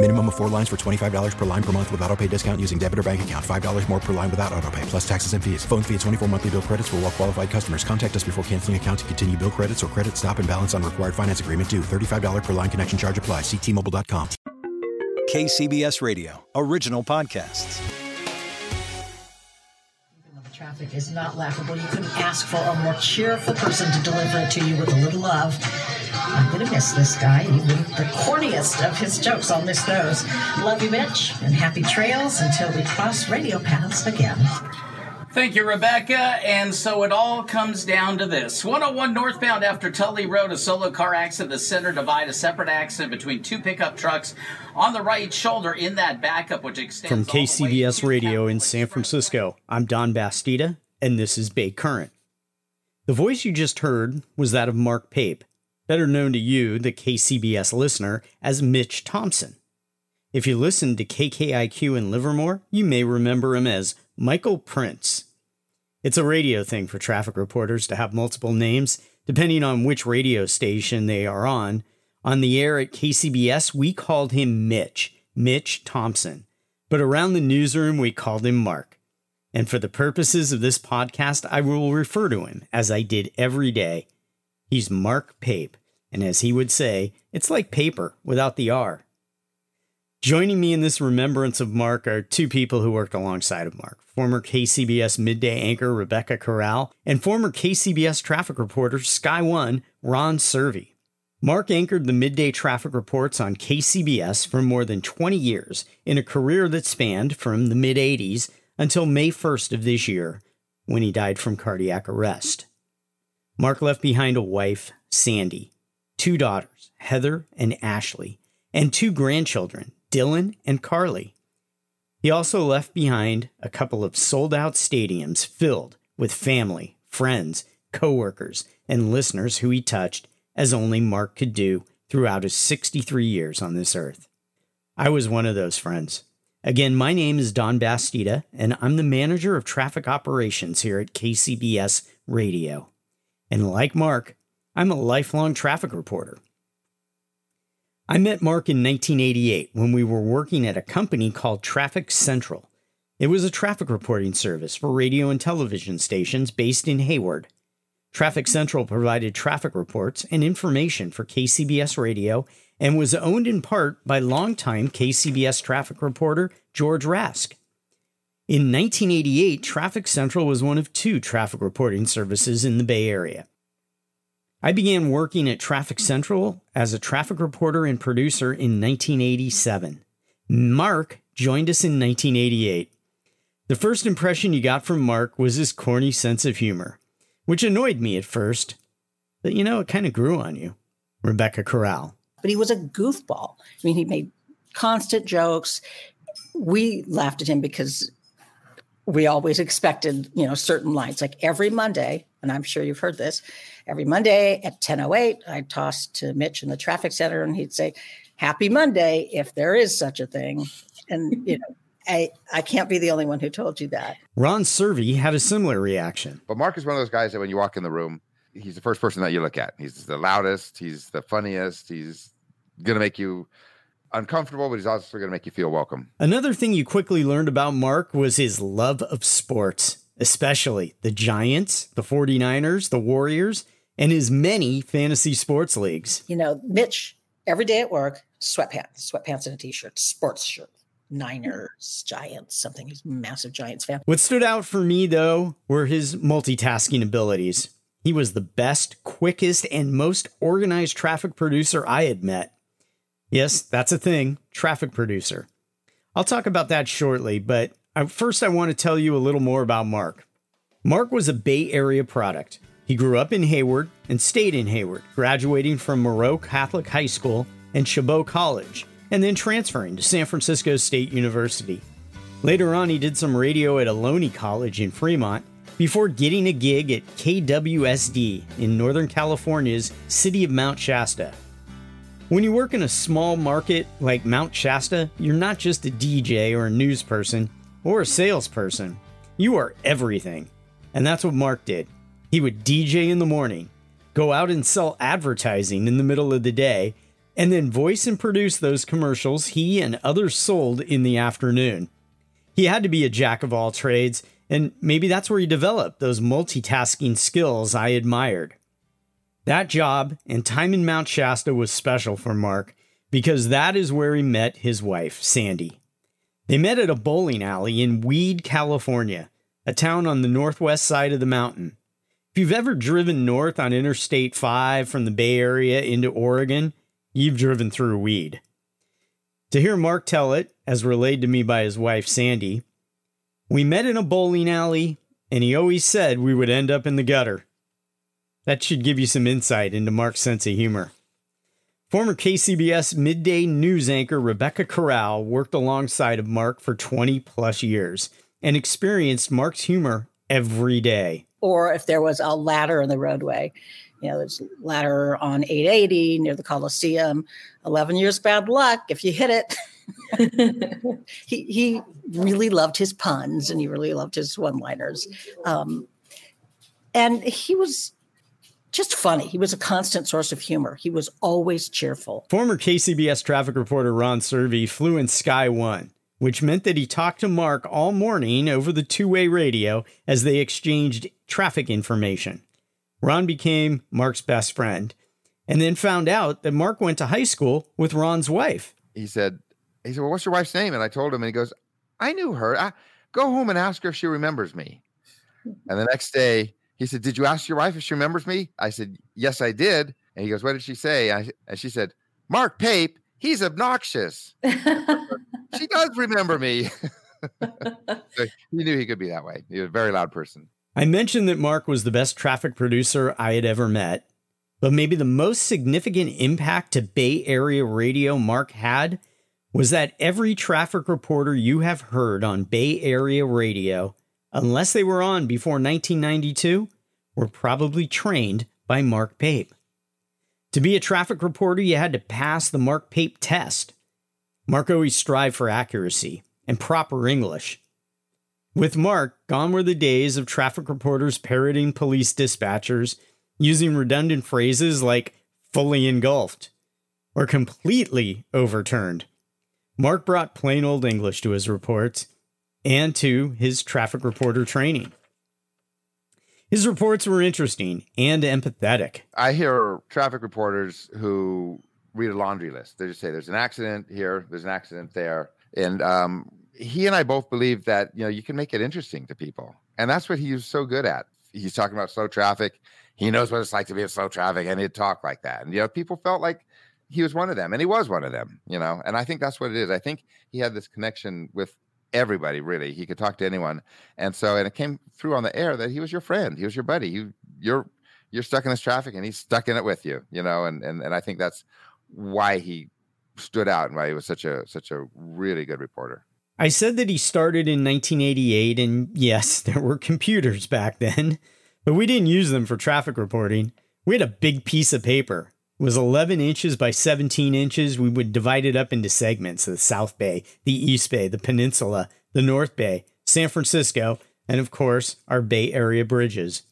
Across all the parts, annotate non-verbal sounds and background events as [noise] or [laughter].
Minimum of four lines for $25 per line per month with auto pay discount using debit or bank account. $5 more per line without auto pay, plus taxes and fees. Phone fee at 24 monthly bill credits for all well qualified customers. Contact us before canceling account to continue bill credits or credit stop and balance on required finance agreement due. $35 per line connection charge apply. Ctmobile.com. KCBS Radio, original podcasts. The traffic is not laughable. You couldn't ask for a more cheerful person to deliver it to you with a little love. I'm gonna miss this guy. Even the corniest of his jokes, I'll miss those. Love you, Mitch, and happy trails until we cross radio paths again. Thank you, Rebecca. And so it all comes down to this 101 northbound after Tully Road, a solo car accident, the center divide, a separate accident between two pickup trucks on the right shoulder in that backup, which extends From KCBS Radio in San Francisco, I'm Don Bastida, and this is Bay Current. The voice you just heard was that of Mark Pape, better known to you, the KCBS listener, as Mitch Thompson. If you listened to KKIQ in Livermore, you may remember him as Michael Prince. It's a radio thing for traffic reporters to have multiple names, depending on which radio station they are on. On the air at KCBS, we called him Mitch, Mitch Thompson. But around the newsroom, we called him Mark. And for the purposes of this podcast, I will refer to him as I did every day. He's Mark Pape, and as he would say, it's like paper without the R. Joining me in this remembrance of Mark are two people who worked alongside of Mark former KCBS midday anchor Rebecca Corral and former KCBS traffic reporter Sky One Ron Cervi. Mark anchored the midday traffic reports on KCBS for more than 20 years in a career that spanned from the mid 80s until May 1st of this year, when he died from cardiac arrest. Mark left behind a wife, Sandy, two daughters, Heather and Ashley, and two grandchildren, Dylan and Carly. He also left behind a couple of sold out stadiums filled with family, friends, coworkers, and listeners who he touched as only Mark could do throughout his 63 years on this earth. I was one of those friends. Again, my name is Don Bastida, and I'm the manager of traffic operations here at KCBS Radio. And like Mark, I'm a lifelong traffic reporter. I met Mark in 1988 when we were working at a company called Traffic Central. It was a traffic reporting service for radio and television stations based in Hayward. Traffic Central provided traffic reports and information for KCBS Radio and was owned in part by longtime KCBS traffic reporter George Rask. In 1988, Traffic Central was one of two traffic reporting services in the Bay Area. I began working at Traffic Central as a traffic reporter and producer in 1987. Mark joined us in 1988. The first impression you got from Mark was his corny sense of humor, which annoyed me at first, but you know, it kind of grew on you. Rebecca Corral. But he was a goofball. I mean, he made constant jokes. We laughed at him because we always expected, you know, certain lines. Like every Monday, and I'm sure you've heard this, every Monday at 10:08, I'd toss to Mitch in the traffic center, and he'd say, "Happy Monday, if there is such a thing." And you know, [laughs] I I can't be the only one who told you that. Ron Cervi had a similar reaction. But Mark is one of those guys that when you walk in the room, he's the first person that you look at. He's the loudest. He's the funniest. He's gonna make you uncomfortable, but he's also going to make you feel welcome. Another thing you quickly learned about Mark was his love of sports, especially the Giants, the 49ers, the Warriors, and his many fantasy sports leagues. You know, Mitch, every day at work, sweatpants, sweatpants and a t shirt, sports shirt. Niners, Giants, something. He's a massive Giants fan. What stood out for me, though, were his multitasking abilities. He was the best, quickest, and most organized traffic producer I had met. Yes, that's a thing, traffic producer. I'll talk about that shortly, but first I want to tell you a little more about Mark. Mark was a Bay Area product. He grew up in Hayward and stayed in Hayward, graduating from Moreau Catholic High School and Chabot College, and then transferring to San Francisco State University. Later on, he did some radio at Ohlone College in Fremont before getting a gig at KWSD in Northern California's city of Mount Shasta. When you work in a small market like Mount Shasta, you're not just a DJ or a news person or a salesperson. You are everything. And that's what Mark did. He would DJ in the morning, go out and sell advertising in the middle of the day, and then voice and produce those commercials he and others sold in the afternoon. He had to be a jack of all trades, and maybe that's where he developed those multitasking skills I admired. That job and time in Mount Shasta was special for Mark because that is where he met his wife, Sandy. They met at a bowling alley in Weed, California, a town on the northwest side of the mountain. If you've ever driven north on Interstate 5 from the Bay Area into Oregon, you've driven through Weed. To hear Mark tell it, as relayed to me by his wife Sandy, we met in a bowling alley, and he always said we would end up in the gutter. That should give you some insight into Mark's sense of humor. Former KCBS midday news anchor Rebecca Corral worked alongside of Mark for 20 plus years and experienced Mark's humor every day. Or if there was a ladder in the roadway, you know, there's a ladder on 880 near the Coliseum. 11 years bad luck if you hit it. [laughs] he he really loved his puns and he really loved his one-liners, um, and he was just funny. He was a constant source of humor. He was always cheerful. Former KCBS traffic reporter Ron Cervi flew in Sky One which meant that he talked to Mark all morning over the two way radio as they exchanged traffic information. Ron became Mark's best friend and then found out that Mark went to high school with Ron's wife. He said, he said, well, what's your wife's name? And I told him, and he goes, I knew her. I, go home and ask her if she remembers me. And the next day, he said, Did you ask your wife if she remembers me? I said, Yes, I did. And he goes, What did she say? I, and she said, Mark Pape, he's obnoxious. [laughs] she does remember me. [laughs] [laughs] so he knew he could be that way. He was a very loud person. I mentioned that Mark was the best traffic producer I had ever met, but maybe the most significant impact to Bay Area radio Mark had was that every traffic reporter you have heard on Bay Area radio, unless they were on before 1992, were probably trained by Mark Pape. To be a traffic reporter, you had to pass the Mark Pape test. Mark always strived for accuracy and proper English. With Mark, gone were the days of traffic reporters parroting police dispatchers, using redundant phrases like fully engulfed or completely overturned. Mark brought plain old English to his reports and to his traffic reporter training. His reports were interesting and empathetic. I hear traffic reporters who read a laundry list. They just say there's an accident here, there's an accident there, and um, he and I both believe that you know you can make it interesting to people, and that's what he's so good at. He's talking about slow traffic. He knows what it's like to be in slow traffic, and he'd talk like that. And you know, people felt like he was one of them, and he was one of them. You know, and I think that's what it is. I think he had this connection with everybody. Really, he could talk to anyone, and so and it came through on the air that he was your friend, he was your buddy. You you're you're stuck in this traffic, and he's stuck in it with you. You know, and and and I think that's why he stood out and why he was such a such a really good reporter. I said that he started in 1988 and yes, [laughs] there were computers back then, but we didn't use them for traffic reporting. We had a big piece of paper. Was 11 inches by 17 inches. We would divide it up into segments, the South Bay, the East Bay, the Peninsula, the North Bay, San Francisco, and of course, our Bay Area bridges.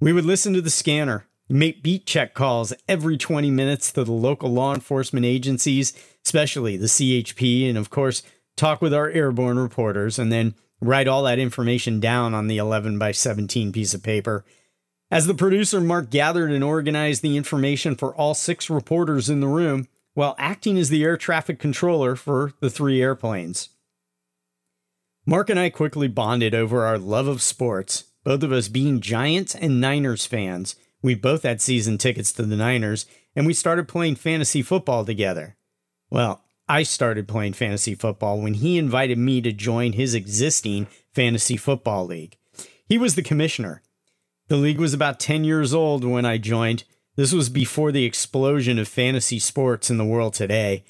We would listen to the scanner make beat check calls every 20 minutes to the local law enforcement agencies, especially the CHP, and of course, talk with our airborne reporters, and then write all that information down on the 11 by 17 piece of paper. As the producer, Mark gathered and organized the information for all six reporters in the room while acting as the air traffic controller for the three airplanes. Mark and I quickly bonded over our love of sports, both of us being Giants and Niners fans. We both had season tickets to the Niners, and we started playing fantasy football together. Well, I started playing fantasy football when he invited me to join his existing fantasy football league. He was the commissioner. The league was about 10 years old when I joined. This was before the explosion of fantasy sports in the world today.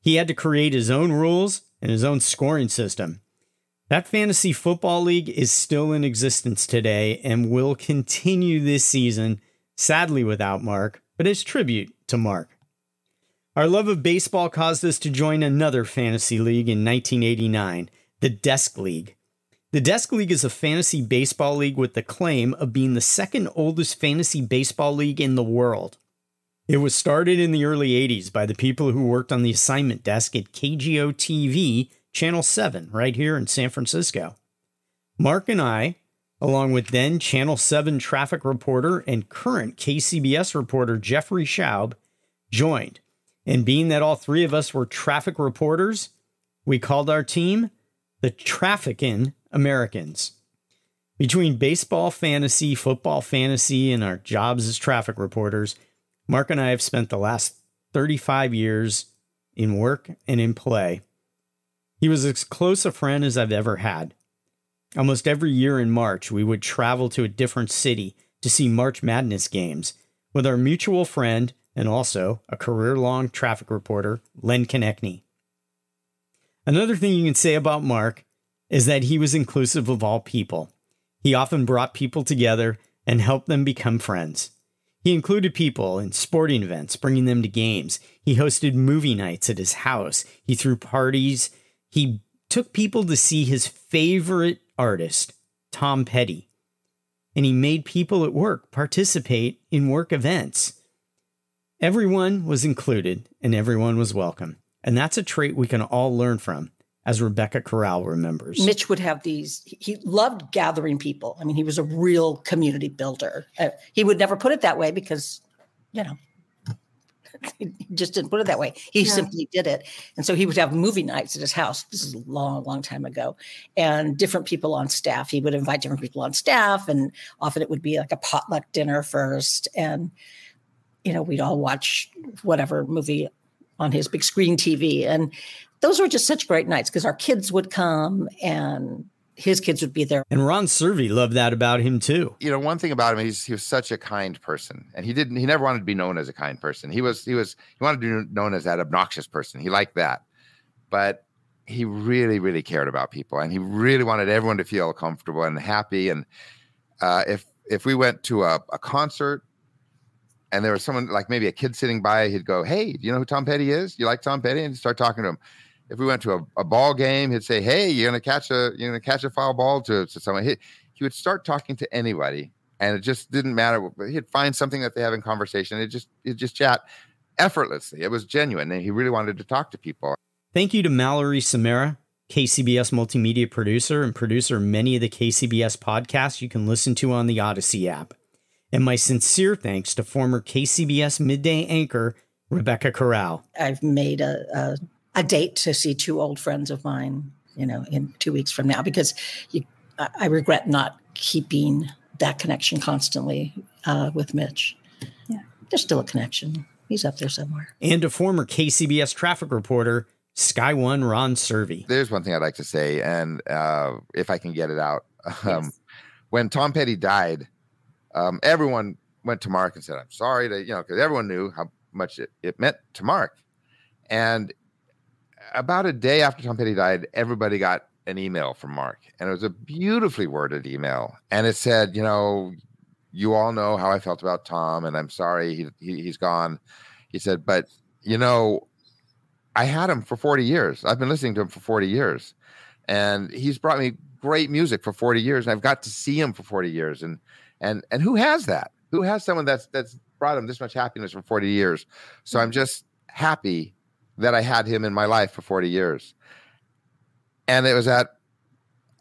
He had to create his own rules and his own scoring system. That fantasy football league is still in existence today and will continue this season, sadly without Mark, but as tribute to Mark. Our love of baseball caused us to join another fantasy league in 1989, the Desk League. The Desk League is a fantasy baseball league with the claim of being the second oldest fantasy baseball league in the world. It was started in the early 80s by the people who worked on the assignment desk at KGO TV, Channel 7, right here in San Francisco. Mark and I, along with then Channel 7 traffic reporter and current KCBS reporter Jeffrey Schaub, joined and being that all three of us were traffic reporters, we called our team the Trafficking Americans. Between baseball fantasy, football fantasy, and our jobs as traffic reporters, Mark and I have spent the last 35 years in work and in play. He was as close a friend as I've ever had. Almost every year in March, we would travel to a different city to see March Madness games with our mutual friend and also a career long traffic reporter, Len Konechny. Another thing you can say about Mark is that he was inclusive of all people. He often brought people together and helped them become friends. He included people in sporting events, bringing them to games. He hosted movie nights at his house. He threw parties. He took people to see his favorite artist, Tom Petty. And he made people at work participate in work events. Everyone was included and everyone was welcome. And that's a trait we can all learn from, as Rebecca Corral remembers. Mitch would have these, he loved gathering people. I mean, he was a real community builder. Uh, he would never put it that way because, you know, [laughs] he just didn't put it that way. He yeah. simply did it. And so he would have movie nights at his house. This is a long, long time ago. And different people on staff. He would invite different people on staff. And often it would be like a potluck dinner first. And you know, we'd all watch whatever movie on his big screen TV. And those were just such great nights because our kids would come and his kids would be there. And Ron Cervi loved that about him too. You know, one thing about him, he's he was such a kind person, and he didn't. He never wanted to be known as a kind person. He was he was he wanted to be known as that obnoxious person. He liked that, but he really really cared about people, and he really wanted everyone to feel comfortable and happy. And uh, if if we went to a, a concert and there was someone like maybe a kid sitting by, he'd go, Hey, do you know who Tom Petty is? You like Tom Petty? And start talking to him. If we went to a, a ball game, he'd say, Hey, you're gonna catch a you're gonna catch a foul ball to, to someone. He, he would start talking to anybody, and it just didn't matter. He'd find something that they have in conversation. It just it just chat effortlessly. It was genuine, and he really wanted to talk to people. Thank you to Mallory Samara, KCBS multimedia producer and producer of many of the KCBS podcasts you can listen to on the Audacy app and my sincere thanks to former KCBS midday anchor Rebecca Corral. I've made a, a, a date to see two old friends of mine, you know, in two weeks from now because you, I regret not keeping that connection constantly uh, with Mitch. Yeah, there's still a connection. He's up there somewhere. And a former KCBS traffic reporter, Sky One Ron Cervi. There's one thing I'd like to say, and uh, if I can get it out. Um, yes. When Tom Petty died, um, everyone went to Mark and said, I'm sorry to, you know, because everyone knew how much it, it meant to Mark. And about a day after Tom Petty died, everybody got an email from Mark, and it was a beautifully worded email. And it said, you know, you all know how I felt about Tom, and I'm sorry he, he he's gone. He said, but you know, I had him for 40 years. I've been listening to him for 40 years, and he's brought me great music for 40 years, and I've got to see him for 40 years, and and and who has that? Who has someone that's that's brought him this much happiness for 40 years? So I'm mm. just happy that I had him in my life for 40 years. And it was at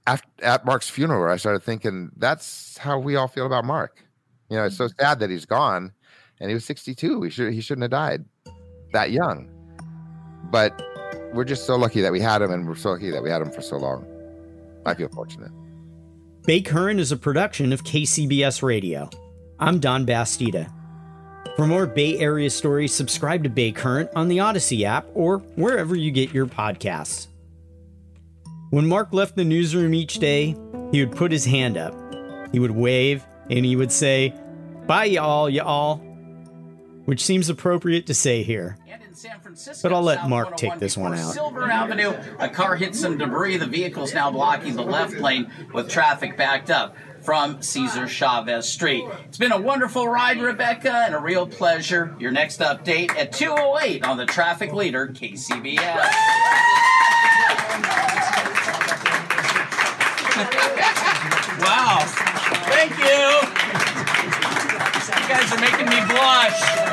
at, at Mark's funeral where I started thinking that's how we all feel about Mark. You know, it's so mm-hmm. sad that he's gone and he was 62. He should he shouldn't have died that young. But we're just so lucky that we had him and we're so lucky that we had him for so long. I feel fortunate. Bay Current is a production of KCBS Radio. I'm Don Bastida. For more Bay Area stories, subscribe to Bay Current on the Audacy app or wherever you get your podcasts. When Mark left the newsroom each day, he would put his hand up. He would wave and he would say, Bye, y'all, y'all, which seems appropriate to say here. But I'll let Mark take oh this one out. Silver Avenue, a car hit some debris. The vehicle's now blocking the left lane with traffic backed up from Cesar Chavez Street. It's been a wonderful ride, Rebecca, and a real pleasure. Your next update at 208 on the traffic leader, KCBS. [laughs] wow. Thank you. You guys are making me blush.